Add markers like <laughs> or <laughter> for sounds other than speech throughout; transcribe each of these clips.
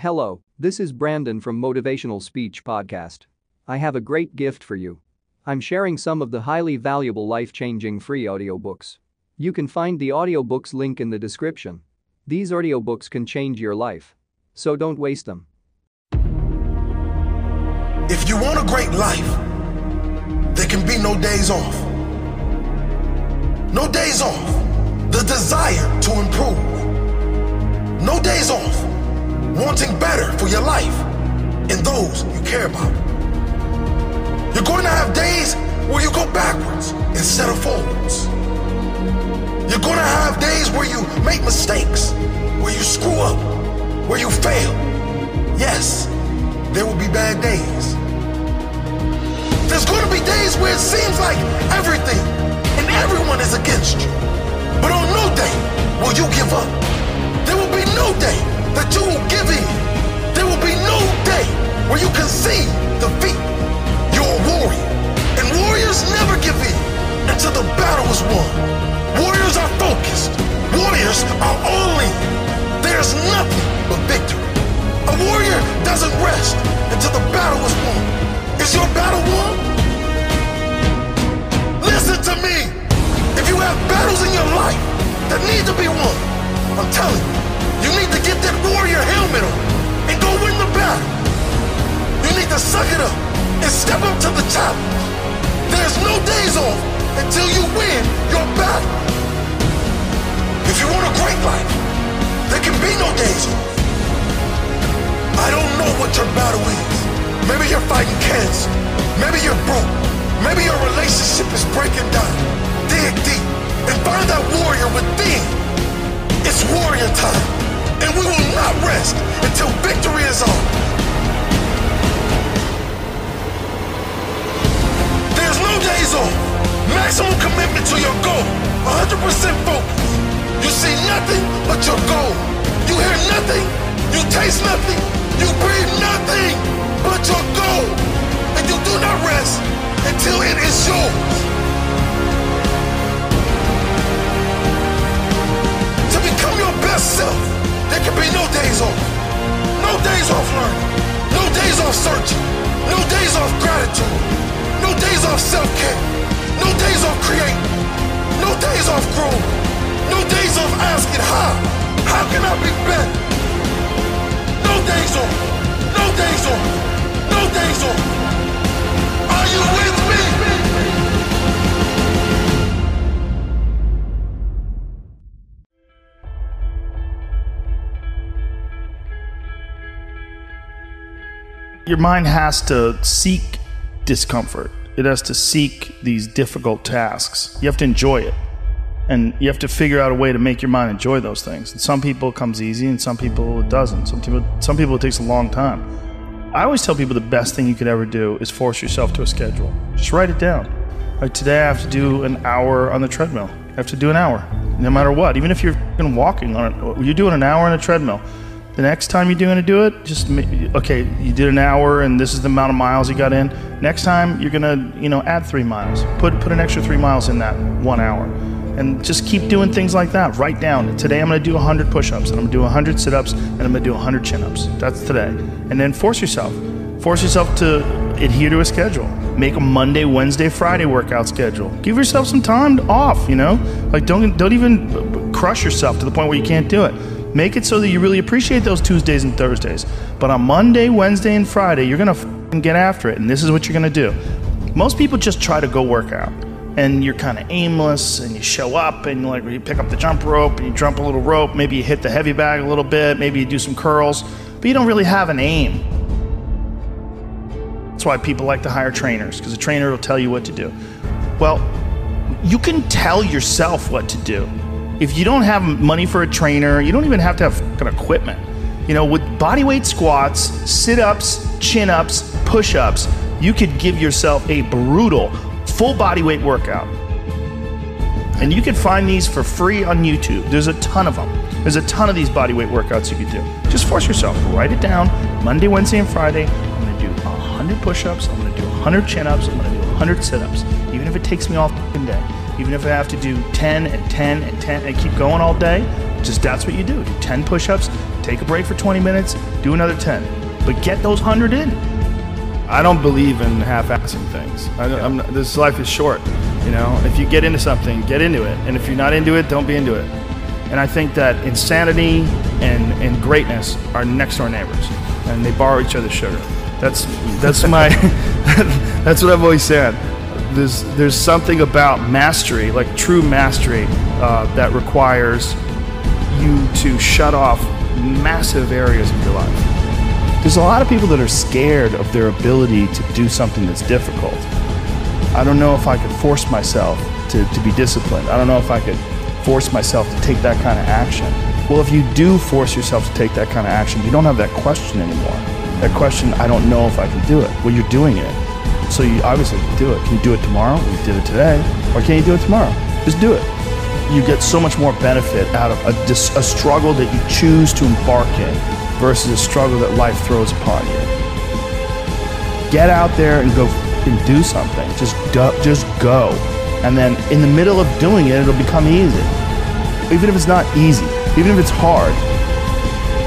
Hello, this is Brandon from Motivational Speech Podcast. I have a great gift for you. I'm sharing some of the highly valuable life-changing free audiobooks. You can find the audiobooks link in the description. These audiobooks can change your life. So don't waste them. If you want a great life, there can be no days off. No days off. The desire to improve. No days off. Wanting better for your life and those you care about. You're going to have days where you go backwards instead of forwards. You're going to have days where you make mistakes, where you screw up, where you fail. Yes, there will be bad days. There's going to be days where it seems like everything and everyone is against you. But on no day will you give up. There will be no day that you will give in. There will be no day where you concede defeat. You're a warrior. And warriors never give in until the battle is won. Warriors are focused. Warriors are all in. There's nothing but victory. A warrior doesn't rest until the battle is won. Is your battle won? Listen to me. If you have battles in your life that need to be won, I'm telling you, you need to get that warrior helmet on and go win the battle. You need to suck it up and step up to the challenge. There's no days off until you win your battle. If you want a great life, there can be no days off. I don't know what your battle is. Maybe you're fighting cancer. Maybe you're broke. Maybe your relationship is breaking down. Dig deep and find that warrior within. It's warrior time. And we will not rest until victory is on. There's no days off. Maximum commitment to your goal. 100% focus. You see nothing but your goal. You hear nothing. You taste nothing. You breathe nothing but your goal. And you do not rest until it is yours. To become your best self, can be no days off. No days off learning. No days off searching. No days off gratitude. No days off self-care. No days off creating. No days off growing. No days off asking how. How can I be better? No days off. No days off. No days off. Are you with me? Your mind has to seek discomfort. It has to seek these difficult tasks. You have to enjoy it. And you have to figure out a way to make your mind enjoy those things. And some people it comes easy and some people it doesn't. Some people some people it takes a long time. I always tell people the best thing you could ever do is force yourself to a schedule. Just write it down. Like today I have to do an hour on the treadmill. I have to do an hour, no matter what. Even if you're walking on it, you're doing an hour on a treadmill. The next time you're going to do it, just okay. You did an hour, and this is the amount of miles you got in. Next time, you're gonna, you know, add three miles. Put put an extra three miles in that one hour, and just keep doing things like that. Write down. Today, I'm gonna do 100 push-ups, and I'm gonna do 100 sit-ups, and I'm gonna do 100 chin-ups. That's today. And then force yourself. Force yourself to adhere to a schedule. Make a Monday, Wednesday, Friday workout schedule. Give yourself some time off. You know, like don't don't even crush yourself to the point where you can't do it. Make it so that you really appreciate those Tuesdays and Thursdays. But on Monday, Wednesday, and Friday, you're gonna f***ing get after it, and this is what you're gonna do. Most people just try to go work out, and you're kind of aimless, and you show up, and like you pick up the jump rope, and you jump a little rope. Maybe you hit the heavy bag a little bit. Maybe you do some curls, but you don't really have an aim. That's why people like to hire trainers, because a trainer will tell you what to do. Well, you can tell yourself what to do. If you don't have money for a trainer, you don't even have to have equipment. You know, with bodyweight squats, sit ups, chin ups, push ups, you could give yourself a brutal full bodyweight workout. And you can find these for free on YouTube. There's a ton of them. There's a ton of these bodyweight workouts you could do. Just force yourself. Write it down. Monday, Wednesday, and Friday. I'm to do 100 push-ups. I'm going to do 100 chin-ups. I'm going to do 100 sit-ups. Even if it takes me all day. Even if I have to do 10 and 10 and 10 and keep going all day, just that's what you do. Do 10 push-ups, Take a break for 20 minutes, do another 10. But get those 100 in. I don't believe in half-assing things. I, am this life is short. You know, if you get into something, get into it, and if you're not into it, don't be into it. And I think that insanity and, and greatness are next door neighbors, and they borrow each other's sugar. That's that's my <laughs> that's what I've always said. There's there's something about mastery, like true mastery, uh, that requires you to shut off massive areas of your life. There's a lot of people that are scared of their ability to do something that's difficult. I don't know if I could force myself to, to be disciplined. I don't know if I could force myself to take that kind of action. Well, if you do force yourself to take that kind of action, you don't have that question anymore. That question, I don't know if I can do it. Well, you're doing it. So you obviously do it. Can you do it tomorrow? You did it today. Or can you do it tomorrow? Just do it. You get so much more benefit out of a, a struggle that you choose to embark in versus a struggle that life throws upon you. Get out there and go and do something. Just just go. And then in the middle of doing it, it'll become easy. Even if it's not easy, even if it's hard,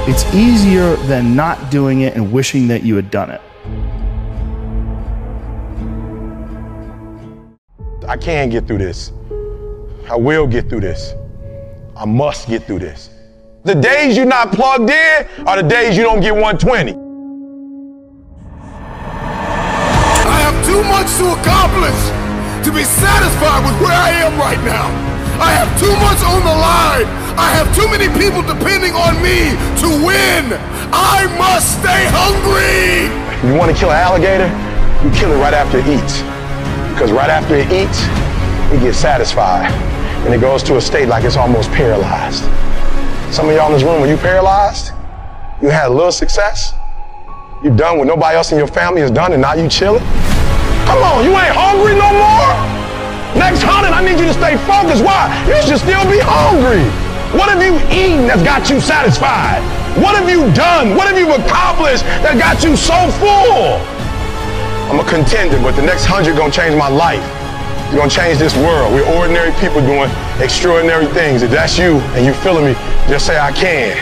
it's easier than not doing it and wishing that you had done it. I can get through this. I will get through this. I must get through this. The days you're not plugged in are the days you don't get 120. I have too much to accomplish to be satisfied with where I am right now. I have too much on the line. I have too many people depending on me to win. I must stay hungry. You want to kill an alligator? You kill it right after it eats. Because right after it eats, it gets satisfied. And it goes to a state like it's almost paralyzed. Some of y'all in this room, when you paralyzed, you had a little success. You done what nobody else in your family has done, and now you chilling. Come on, you ain't hungry no more. Next hundred, I need you to stay focused. Why? You should still be hungry. What have you eaten that's got you satisfied? What have you done? What have you accomplished that got you so full? I'm a contender, but the next hundred gonna change my life. You're gonna change this world. We're ordinary people doing extraordinary things. If that's you and you feeling me, just say I can.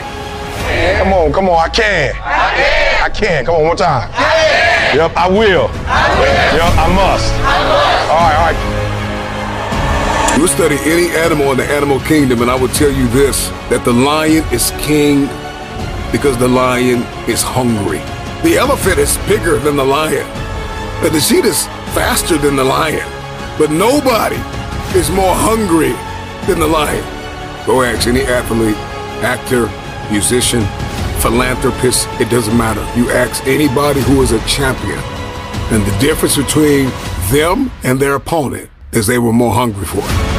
Come on, come on, I can. I can. I can. Come on, one time. I can. Yep, I will. I will. Yep, I must. I must. All right, all right. You study any animal in the animal kingdom, and I will tell you this that the lion is king because the lion is hungry. The elephant is bigger than the lion. The sheep is faster than the lion. But nobody is more hungry than the lion. Go ask any athlete, actor, musician, philanthropist, it doesn't matter. You ask anybody who is a champion. And the difference between them and their opponent is they were more hungry for it.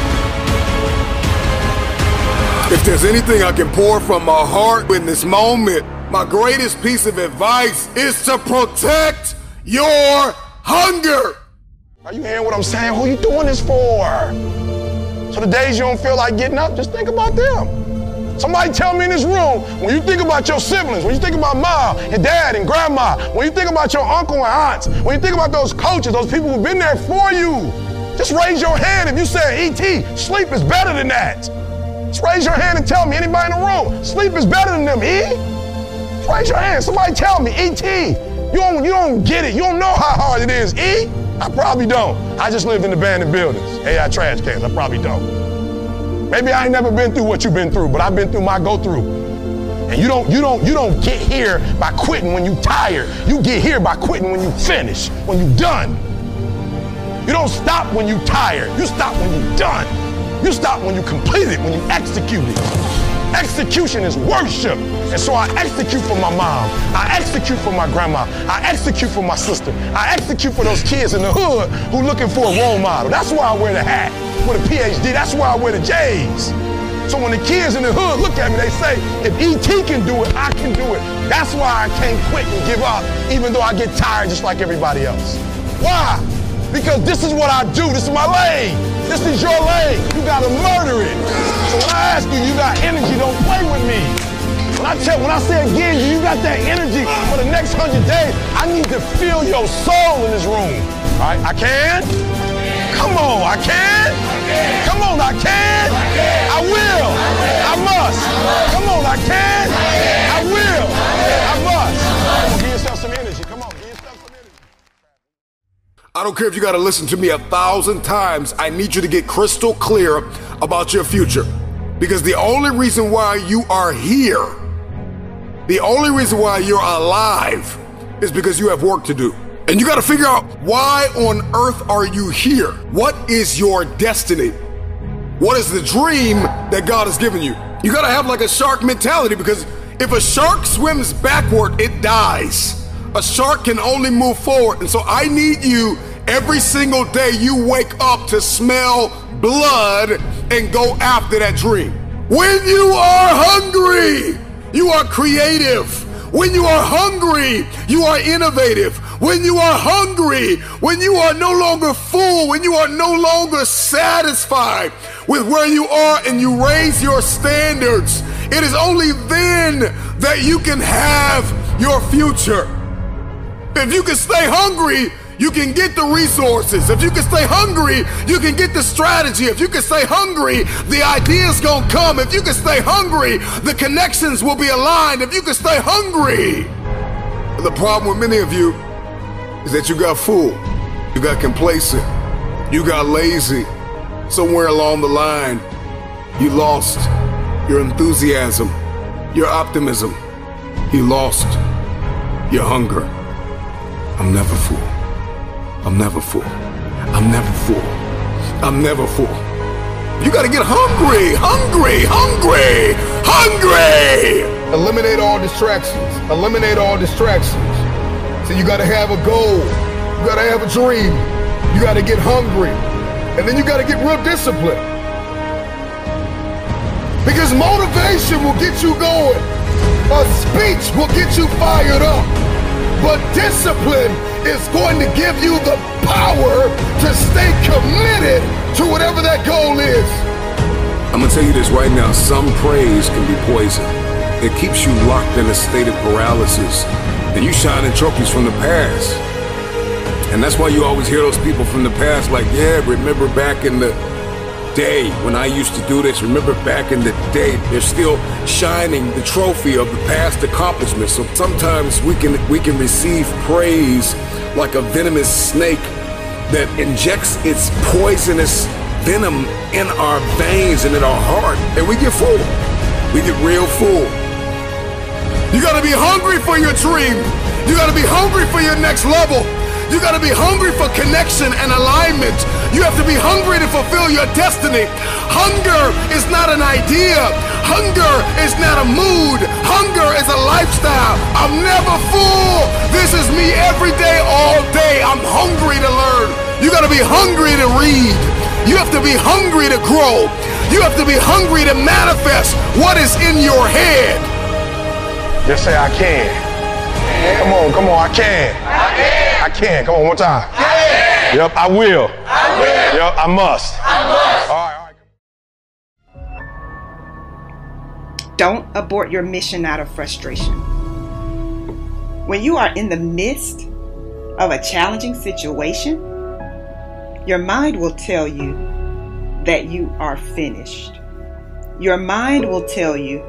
If there's anything I can pour from my heart in this moment, my greatest piece of advice is to protect your hunger. Are you hearing what I'm saying? Who you doing this for? So the days you don't feel like getting up, just think about them. Somebody tell me in this room, when you think about your siblings, when you think about mom and dad and grandma, when you think about your uncle and aunts, when you think about those coaches, those people who've been there for you, just raise your hand if you say, E.T., sleep is better than that. Just raise your hand and tell me, anybody in the room, sleep is better than them, E? Raise your hand. Somebody tell me, E.T., you don't, you don't get it. You don't know how hard it is, E? I probably don't. I just live in abandoned buildings, AI trash cans. I probably don't. Maybe I ain't never been through what you've been through, but I've been through my go through. And you don't, you don't, you don't get here by quitting when you tired. You get here by quitting when you finish, when you done. You don't stop when you tired. You stop when you done. You stop when you complete it, when you execute it. Execution is worship. And so I execute for my mom. I execute for my grandma. I execute for my sister. I execute for those kids in the hood who looking for a role model. That's why I wear the hat with a PhD. That's why I wear the J's. So when the kids in the hood look at me, they say, if ET can do it, I can do it. That's why I can't quit and give up, even though I get tired just like everybody else. Why? Because this is what I do. This is my lane. This is your lane. You gotta murder it. So when I ask you, you got energy, don't play with me. When I tell, when I say again, you got that energy for the next hundred days, I need to feel your soul in this room. All right, I can? Come on, I can. Come on, I can. I. I don't care if you got to listen to me a thousand times. I need you to get crystal clear about your future. Because the only reason why you are here, the only reason why you're alive, is because you have work to do. And you got to figure out why on earth are you here? What is your destiny? What is the dream that God has given you? You got to have like a shark mentality because if a shark swims backward, it dies. A shark can only move forward. And so I need you every single day you wake up to smell blood and go after that dream. When you are hungry, you are creative. When you are hungry, you are innovative. When you are hungry, when you are no longer full, when you are no longer satisfied with where you are and you raise your standards, it is only then that you can have your future. If you can stay hungry, you can get the resources. If you can stay hungry, you can get the strategy. If you can stay hungry, the ideas gonna come. If you can stay hungry, the connections will be aligned. If you can stay hungry. The problem with many of you is that you got full, you got complacent, you got lazy. Somewhere along the line, you lost your enthusiasm, your optimism. You lost your hunger. I'm never full. I'm never full. I'm never full. I'm never full. You gotta get hungry, hungry, hungry, hungry! Eliminate all distractions. Eliminate all distractions. So you gotta have a goal. You gotta have a dream. You gotta get hungry. And then you gotta get real disciplined. Because motivation will get you going. A speech will get you fired up. But discipline is going to give you the power to stay committed to whatever that goal is. I'm gonna tell you this right now some praise can be poison. It keeps you locked in a state of paralysis, and you shining trophies from the past. And that's why you always hear those people from the past like, yeah, remember back in the day when I used to do this. Remember back in the day, they're still shining the trophy of the past accomplishments. So sometimes we can we can receive praise like a venomous snake that injects its poisonous venom in our veins and in our heart, and we get full. We get real full. You gotta be hungry for your dream. You gotta be hungry for your next level. You gotta be hungry for connection and alignment. You have to be hungry to fulfill your destiny. Hunger is not an idea. Hunger is not a mood. Hunger is a lifestyle. I'm never full. This is me every day, all day. I'm hungry to learn. You gotta be hungry to read. You have to be hungry to grow. You have to be hungry to manifest what is in your head. Just say I can. Come on, come on, I can. I can. I can. Come on, one time. I can. Yep, I will. I will. Yep, I must. I must. All right, all right. Don't abort your mission out of frustration. When you are in the midst of a challenging situation, your mind will tell you that you are finished. Your mind will tell you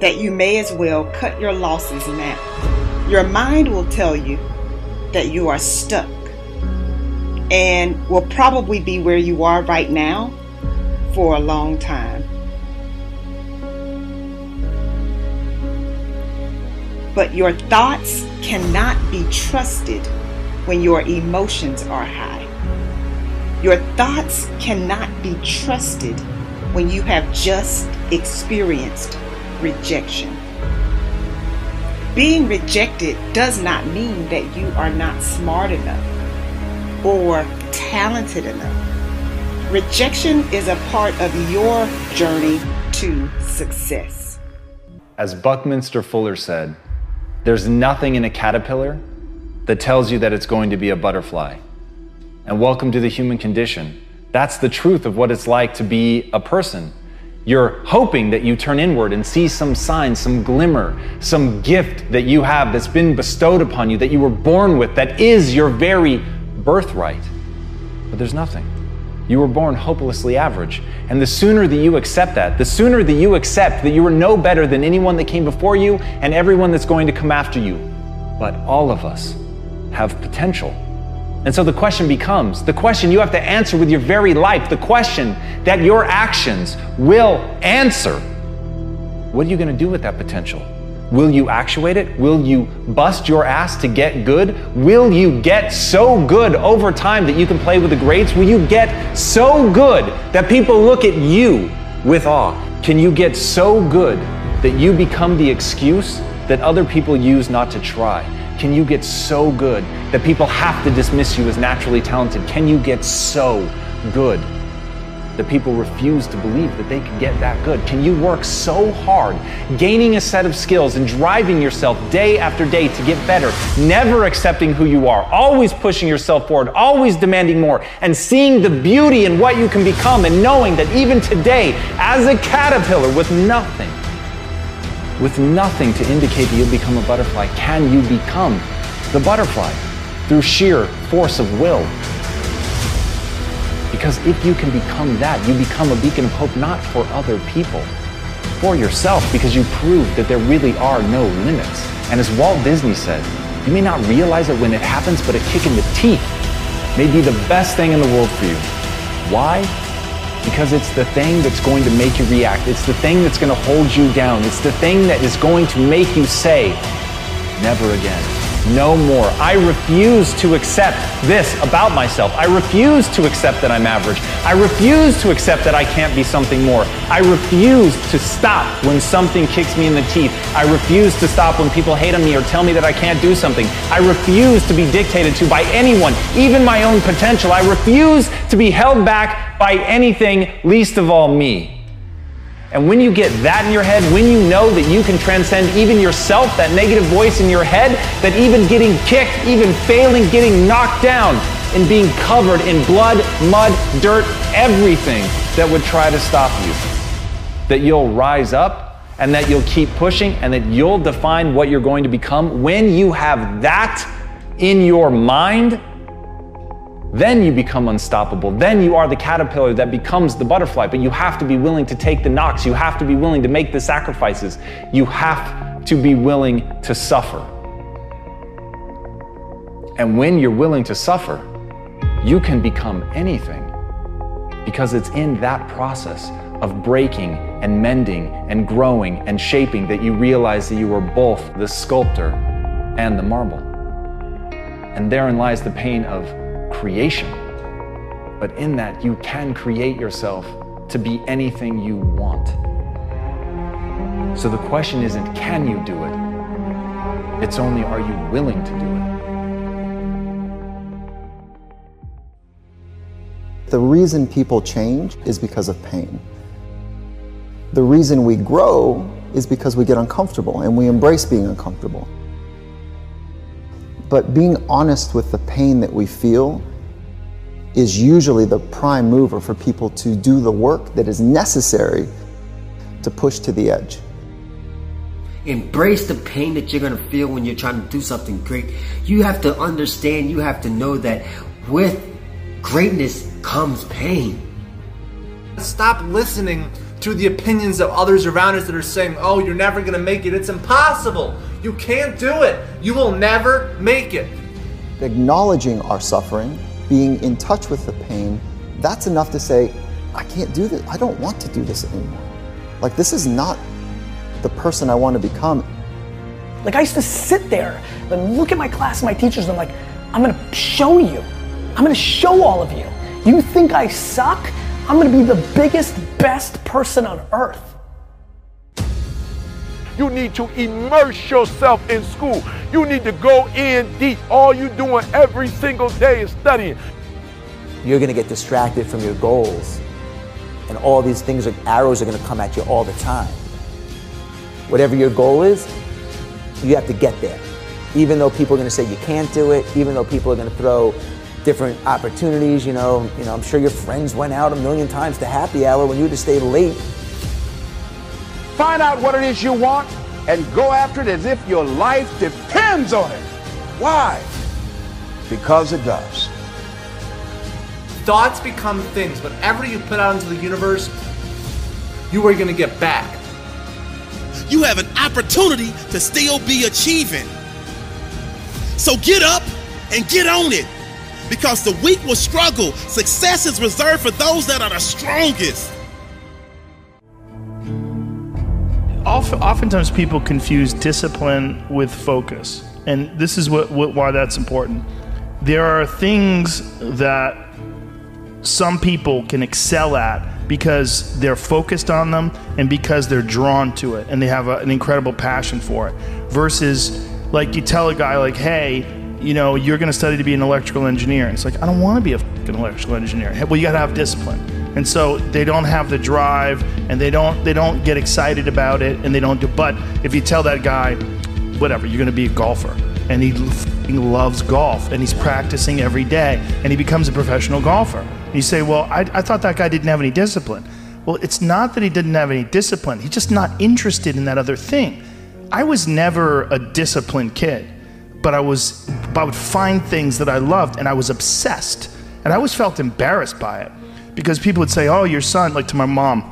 that you may as well cut your losses now. Your mind will tell you that you are stuck and will probably be where you are right now for a long time. But your thoughts cannot be trusted when your emotions are high. Your thoughts cannot be trusted when you have just experienced rejection. Being rejected does not mean that you are not smart enough or talented enough. Rejection is a part of your journey to success. As Buckminster Fuller said, there's nothing in a caterpillar that tells you that it's going to be a butterfly. And welcome to the human condition. That's the truth of what it's like to be a person. You're hoping that you turn inward and see some sign, some glimmer, some gift that you have that's been bestowed upon you, that you were born with, that is your very birthright. But there's nothing. You were born hopelessly average. And the sooner that you accept that, the sooner that you accept that you are no better than anyone that came before you and everyone that's going to come after you. But all of us have potential. And so the question becomes the question you have to answer with your very life, the question that your actions will answer. What are you going to do with that potential? Will you actuate it? Will you bust your ass to get good? Will you get so good over time that you can play with the greats? Will you get so good that people look at you with awe? Can you get so good that you become the excuse that other people use not to try? Can you get so good that people have to dismiss you as naturally talented? Can you get so good that people refuse to believe that they can get that good? Can you work so hard, gaining a set of skills and driving yourself day after day to get better, never accepting who you are, always pushing yourself forward, always demanding more, and seeing the beauty in what you can become, and knowing that even today, as a caterpillar with nothing, with nothing to indicate that you'll become a butterfly, can you become the butterfly through sheer force of will? Because if you can become that, you become a beacon of hope not for other people, for yourself, because you prove that there really are no limits. And as Walt Disney said, you may not realize it when it happens, but a kick in the teeth may be the best thing in the world for you. Why? Because it's the thing that's going to make you react. It's the thing that's going to hold you down. It's the thing that is going to make you say, never again no more. I refuse to accept this about myself. I refuse to accept that I'm average. I refuse to accept that I can't be something more. I refuse to stop when something kicks me in the teeth. I refuse to stop when people hate on me or tell me that I can't do something. I refuse to be dictated to by anyone, even my own potential. I refuse to be held back by anything, least of all me. And when you get that in your head, when you know that you can transcend even yourself, that negative voice in your head, that even getting kicked, even failing, getting knocked down, and being covered in blood, mud, dirt, everything that would try to stop you, that you'll rise up and that you'll keep pushing and that you'll define what you're going to become. When you have that in your mind, then you become unstoppable. Then you are the caterpillar that becomes the butterfly. But you have to be willing to take the knocks. You have to be willing to make the sacrifices. You have to be willing to suffer. And when you're willing to suffer, you can become anything because it's in that process of breaking and mending and growing and shaping that you realize that you are both the sculptor and the marble. And therein lies the pain of creation. But in that, you can create yourself to be anything you want. So the question isn't can you do it? It's only are you willing to do it? The reason people change is because of pain. The reason we grow is because we get uncomfortable and we embrace being uncomfortable. But being honest with the pain that we feel is usually the prime mover for people to do the work that is necessary to push to the edge. Embrace the pain that you're going to feel when you're trying to do something great. You have to understand, you have to know that with greatness comes pain. Stop listening to the opinions of others around us that are saying, oh, you're never going to make it. It's impossible. You can't do it. You will never make it. Acknowledging our suffering, being in touch with the pain, that's enough to say, I can't do this. I don't want to do this anymore. Like, this is not the person I want to become. Like, I used to sit there and look at my class and my teachers, and I'm like, I'm going to show you. I'm going to show all of you. You think I suck? I'm going to be the biggest, best person on earth. You need to immerse yourself in school. You need to go in deep. All you doing every single day is studying. You're going to get distracted from your goals. And all these things are arrows are going to come at you all the time. Whatever your goal is, you have to get there. Even though people are going to say you can't do it, even though people are going to throw different opportunities, you know, you know, I'm sure your friends went out a million times to happy hour when you to stay late Find out what it is you want and go after it as if your life depends on it. Why? Because it does. thoughts become things. Whatever you put out into the universe, you are going to get back. You have an opportunity to still be achieving. So get up and get on it. Because the weak will struggle. Success is reserved for those that are the strongest. Oftentimes, people confuse discipline with focus, and this is what, what why that's important. There are things that some people can excel at because they're focused on them and because they're drawn to it and they have a, an incredible passion for it. Versus, like, you tell a guy, like, hey, you know, you're going to study to be an electrical engineer. And it's like, I don't want to be a fucking electrical engineer. Well, you got to have discipline. And so they don't have the drive and they don't they don't get excited about it and they don't do but if you tell that guy whatever you're going to be a golfer and he loves golf and he's practicing every day and he becomes a professional golfer. And you say, "Well, I, I thought that guy didn't have any discipline." Well, it's not that he didn't have any discipline. He's just not interested in that other thing. I was never a disciplined kid, but I was I would find things that I loved and I was obsessed. And I always felt embarrassed by it because people would say, "Oh, your son," like to my mom,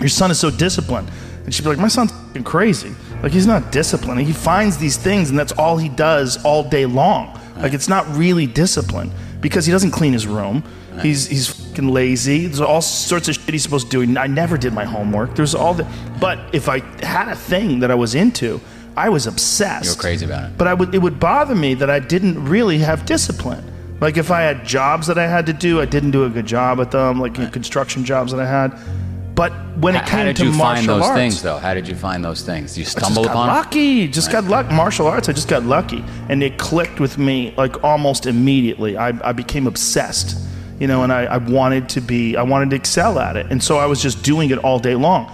"Your son is so disciplined," and she'd be like, "My son's f***ing crazy. Like he's not disciplined. He finds these things, and that's all he does all day long. Like it's not really discipline because he doesn't clean his room. He's he's fucking lazy. There's all sorts of shit he's supposed to do. I never did my homework. There's all the. But if I had a thing that I was into, I was obsessed. You were crazy about it. But I would it would bother me that I didn't really have discipline. Like if I had jobs that I had to do, I didn't do a good job at them, like construction jobs that I had. But when it How- came How did to you find martial those arts, things, though? How did you find those things? You stumbled got lucky. Just got luck. Martial arts. I just got lucky, and it clicked with me like almost immediately. I, I became obsessed, you know, and I, I wanted to be. I wanted to excel at it, and so I was just doing it all day long.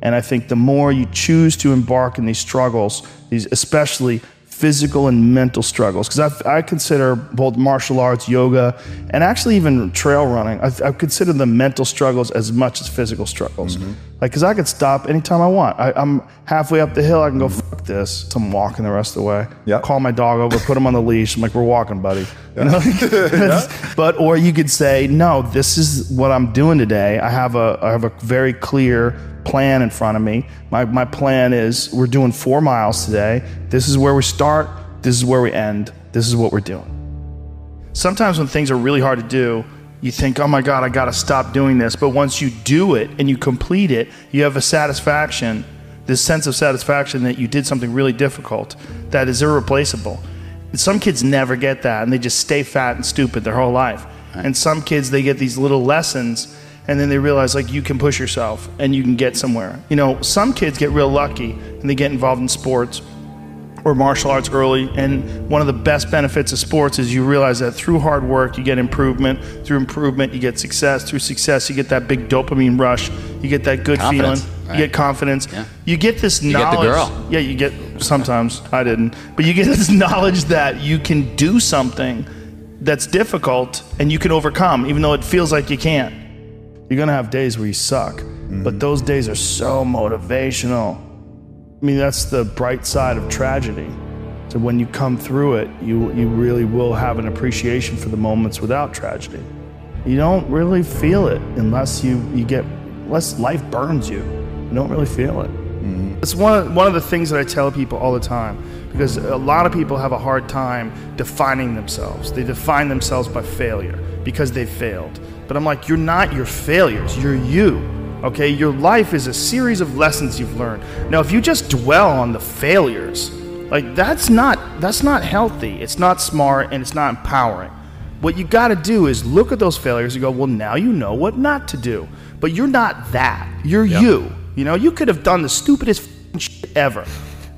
And I think the more you choose to embark in these struggles, these especially physical and mental struggles, because I consider both martial arts, yoga, and actually even trail running, I, I consider the mental struggles as much as physical struggles. Mm-hmm. Like, because I could stop anytime I want. I, I'm halfway up the hill, I can go, fuck this. So I'm walking the rest of the way. Yeah. Call my dog over, put him on the leash. I'm like, we're walking, buddy. You know? <laughs> <laughs> but, or you could say, no, this is what I'm doing today. I have a, I have a very clear plan in front of me. My, my plan is we're doing four miles today. This is where we start. This is where we end. This is what we're doing. Sometimes when things are really hard to do, you think, oh my God, I got to stop doing this. But once you do it and you complete it, you have a satisfaction, this sense of satisfaction that you did something really difficult that is irreplaceable. Some kids never get that and they just stay fat and stupid their whole life. And some kids, they get these little lessons and then they realize like you can push yourself and you can get somewhere. You know, some kids get real lucky and they get involved in sports or martial arts early. And one of the best benefits of sports is you realize that through hard work, you get improvement. Through improvement, you get success. Through success, you get that big dopamine rush. You get that good Confidence, feeling. right. You get confidence. You get this You knowledge. girl. Yeah, you get sometimes. I didn't. But you get this <laughs> knowledge that you can do something that's difficult and you can overcome, even though it feels like you can't. You're gonna have days where you suck, but mm-hmm. those days are so motivational. I mean, that's the bright side of tragedy. So when you come through it, you you really will have an appreciation for the moments without tragedy. You don't really feel it unless you you get unless life burns you. You don't really feel it. Mm-hmm. It's one of, one of the things that I tell people all the time because a lot of people have a hard time defining themselves. They define themselves by failure because they failed. But I'm like, you're not your failures, you're you. Okay? Your life is a series of lessons you've learned. Now, if you just dwell on the failures, like that's not that's not healthy. It's not smart and it's not empowering. What you got to do is look at those failures and go, well, now you know what not to do. But you're not that. You're you. You know, you could have done the stupidest shit ever,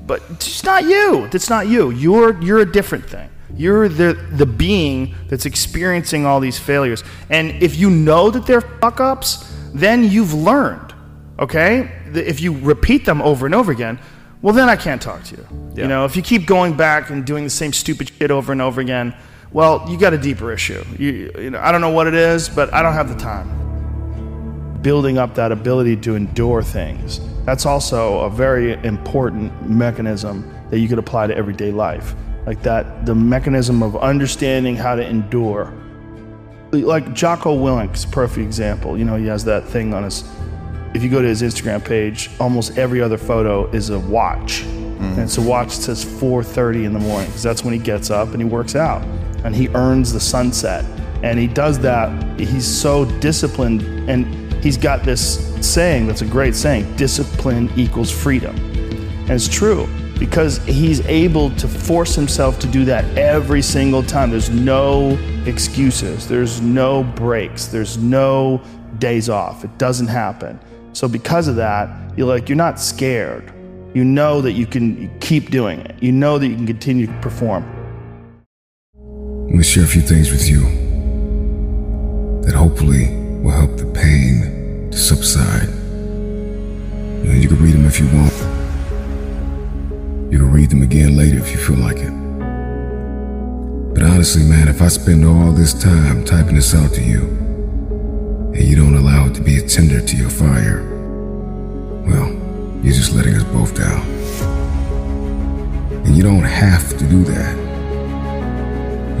but it's not you. That's not you. You're you're a different thing. You're the the being that's experiencing all these failures. And if you know that they're fuck ups, then you've learned. Okay? If you repeat them over and over again, well, then I can't talk to you. You know, if you keep going back and doing the same stupid shit over and over again, well, you got a deeper issue. You, you know, I don't know what it is, but I don't have the time. Building up that ability to endure things. That's also a very important mechanism that you could apply to everyday life. like that the mechanism of understanding how to endure. Like Jocko Willink's perfect example. You know, he has that thing on his. If you go to his Instagram page, almost every other photo is a watch, mm. and it's a watch that says 4:30 in the morning because that's when he gets up and he works out, and he earns the sunset, and he does that. He's so disciplined, and he's got this saying that's a great saying: "Discipline equals freedom." And it's true because he's able to force himself to do that every single time. There's no excuses, there's no breaks, there's no days off. It doesn't happen. So, because of that, you're like, you're not scared. You know that you can keep doing it, you know that you can continue to perform. Let me share a few things with you that hopefully will help the pain to subside. And you can read them if you want. You can read them again later if you feel like it. But honestly, man, if I spend all this time typing this out to you, and you don't allow it to be a tinder to your fire, well, you're just letting us both down. And you don't have to do that.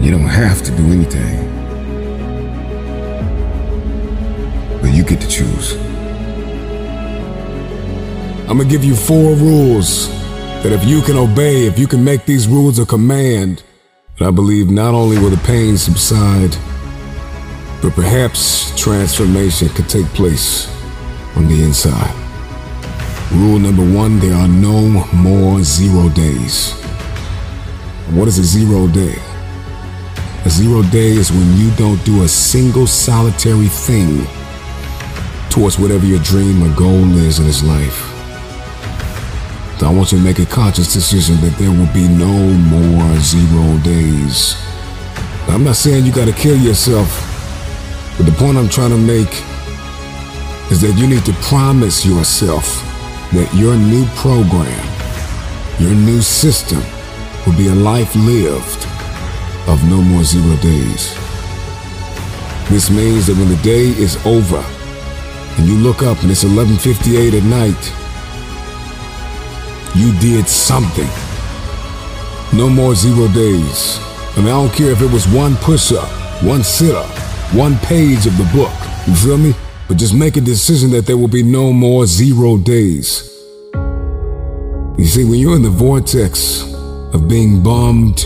You don't have to do anything. But you get to choose. I'm gonna give you four rules that if you can obey, if you can make these rules a command, I believe not only will the pain subside, but perhaps transformation could take place on the inside. Rule number one there are no more zero days. What is a zero day? A zero day is when you don't do a single solitary thing towards whatever your dream or goal is in this life. So I want you to make a conscious decision that there will be no more zero days. Now, I'm not saying you got to kill yourself, but the point I'm trying to make is that you need to promise yourself that your new program, your new system, will be a life lived of no more zero days. This means that when the day is over and you look up and it's 11:58 at night, you did something. No more zero days. And I don't care if it was one push-up, one sit-up, one page of the book. You feel me? But just make a decision that there will be no more zero days. You see, when you're in the vortex of being bummed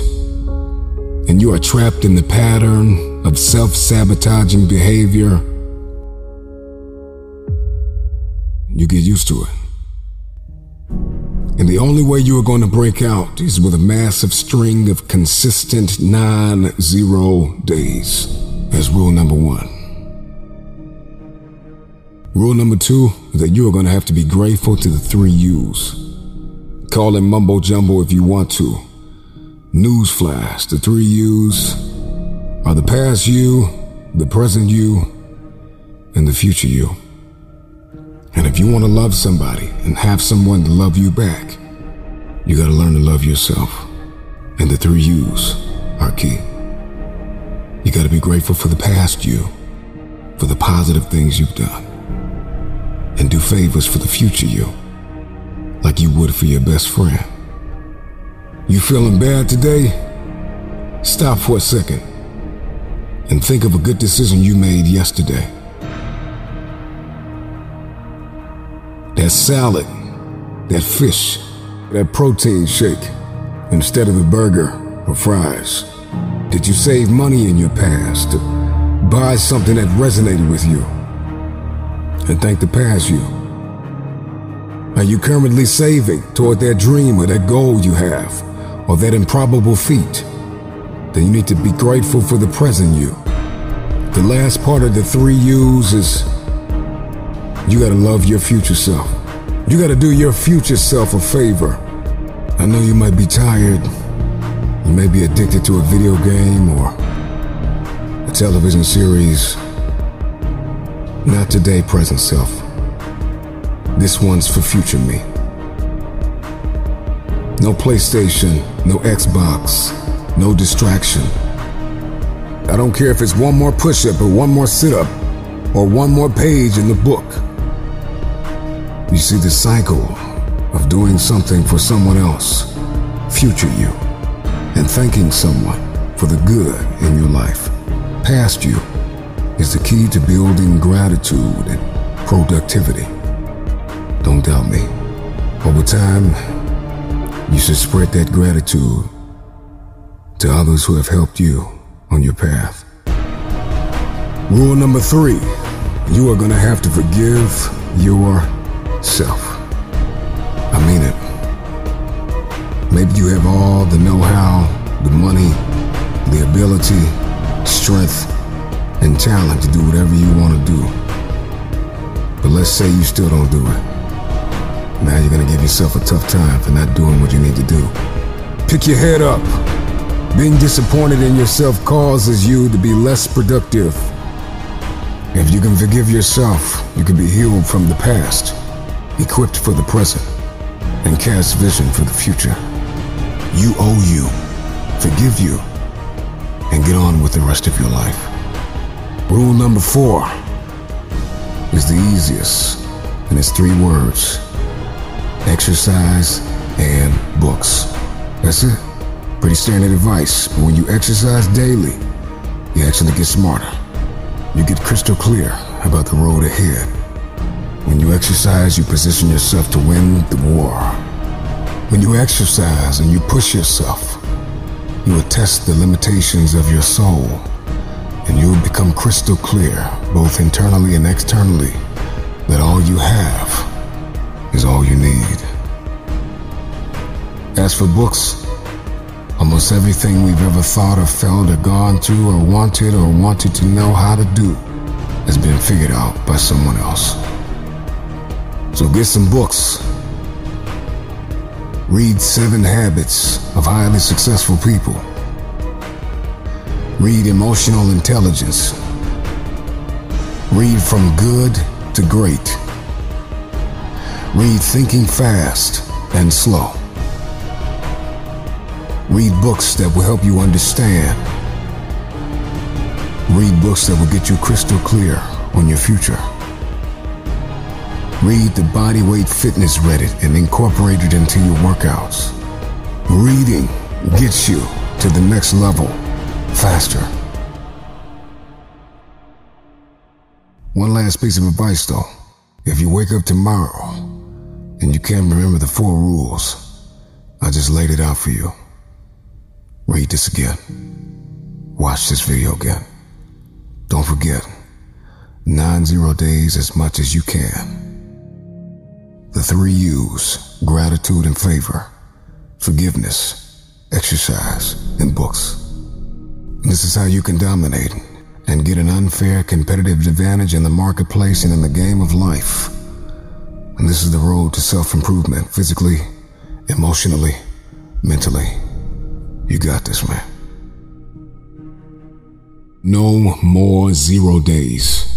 and you are trapped in the pattern of self-sabotaging behavior, you get used to it. And the only way you are going to break out is with a massive string of consistent non zero days. That's rule number one. Rule number two is that you are going to have to be grateful to the three U's. Call it mumbo jumbo if you want to. Newsflash the three U's are the past you, the present you, and the future you. And if you want to love somebody and have someone to love you back, you got to learn to love yourself. And the three U's are key. You got to be grateful for the past you, for the positive things you've done, and do favors for the future you, like you would for your best friend. You feeling bad today? Stop for a second and think of a good decision you made yesterday. That salad, that fish, that protein shake instead of the burger or fries? Did you save money in your past to buy something that resonated with you? And thank the past you. Are you currently saving toward that dream or that goal you have or that improbable feat? Then you need to be grateful for the present you. The last part of the three U's is you gotta love your future self. You gotta do your future self a favor. I know you might be tired. You may be addicted to a video game or a television series. Not today, present self. This one's for future me. No PlayStation, no Xbox, no distraction. I don't care if it's one more push up or one more sit up or one more page in the book. You see the cycle of doing something for someone else, future you, and thanking someone for the good in your life past you is the key to building gratitude and productivity. Don't doubt me. Over time, you should spread that gratitude to others who have helped you on your path. Rule number three you are going to have to forgive yourself. I mean it. Maybe you have all the know how, the money, the ability, strength, and talent to do whatever you want to do. But let's say you still don't do it. Now you're going to give yourself a tough time for not doing what you need to do. Pick your head up. Being disappointed in yourself causes you to be less productive. If you can forgive yourself, you can be healed from the past, equipped for the present, and cast vision for the future. You owe you. Forgive you. And get on with the rest of your life. Rule number four is the easiest, and it's three words exercise and books. That's it. Pretty standard advice, but when you exercise daily, you actually get smarter. You get crystal clear about the road ahead. When you exercise, you position yourself to win the war. When you exercise and you push yourself, you attest the limitations of your soul, and you will become crystal clear, both internally and externally, that all you have is all you need. As for books, almost everything we've ever thought or felt or gone through or wanted or wanted to know how to do has been figured out by someone else. So get some books. Read Seven Habits of Highly Successful People. Read Emotional Intelligence. Read From Good to Great. Read Thinking Fast and Slow. Read books that will help you understand. Read books that will get you crystal clear on your future. Read the Bodyweight Fitness Reddit and incorporate it into your workouts. Reading gets you to the next level faster. One last piece of advice though. If you wake up tomorrow and you can't remember the four rules, I just laid it out for you. Read this again. Watch this video again. Don't forget, nine zero days as much as you can. The three U's gratitude and favor, forgiveness, exercise, and books. This is how you can dominate and get an unfair competitive advantage in the marketplace and in the game of life. And this is the road to self improvement physically, emotionally, mentally. You got this, man. No more zero days.